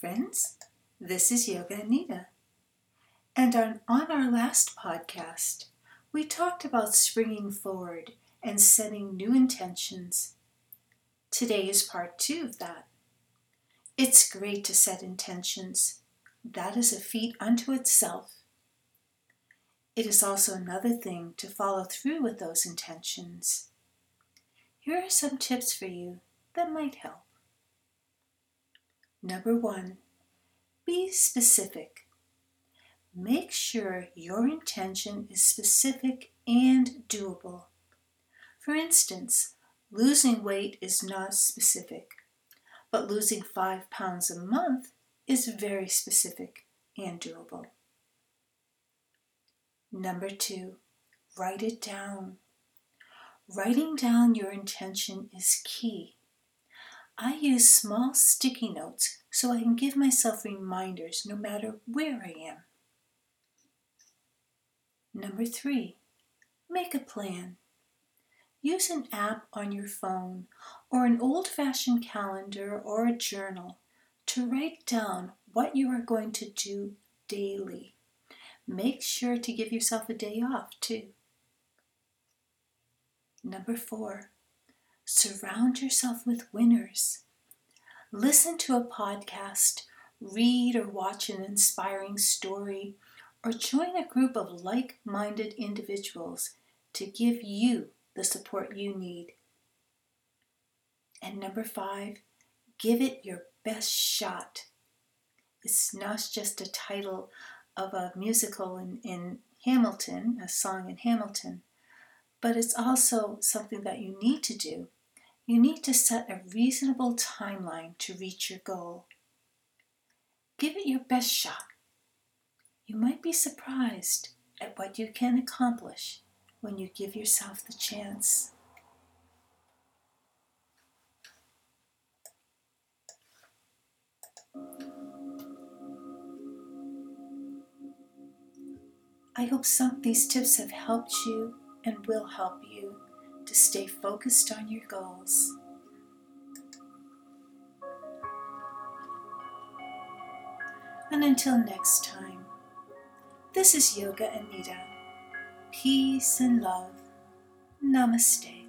friends. This is Yoga Anita. And on, on our last podcast, we talked about springing forward and setting new intentions. Today is part two of that. It's great to set intentions. That is a feat unto itself. It is also another thing to follow through with those intentions. Here are some tips for you that might help. Number one, be specific. Make sure your intention is specific and doable. For instance, losing weight is not specific, but losing five pounds a month is very specific and doable. Number two, write it down. Writing down your intention is key. I use small sticky notes so I can give myself reminders no matter where I am. Number three, make a plan. Use an app on your phone or an old fashioned calendar or a journal to write down what you are going to do daily. Make sure to give yourself a day off too. Number four, Surround yourself with winners. Listen to a podcast, read or watch an inspiring story, or join a group of like minded individuals to give you the support you need. And number five, give it your best shot. It's not just a title of a musical in, in Hamilton, a song in Hamilton, but it's also something that you need to do you need to set a reasonable timeline to reach your goal. Give it your best shot. You might be surprised at what you can accomplish when you give yourself the chance. I hope some of these tips have helped you and will help you to stay focused on your goals. And until next time, this is Yoga Anita. Peace and love. Namaste.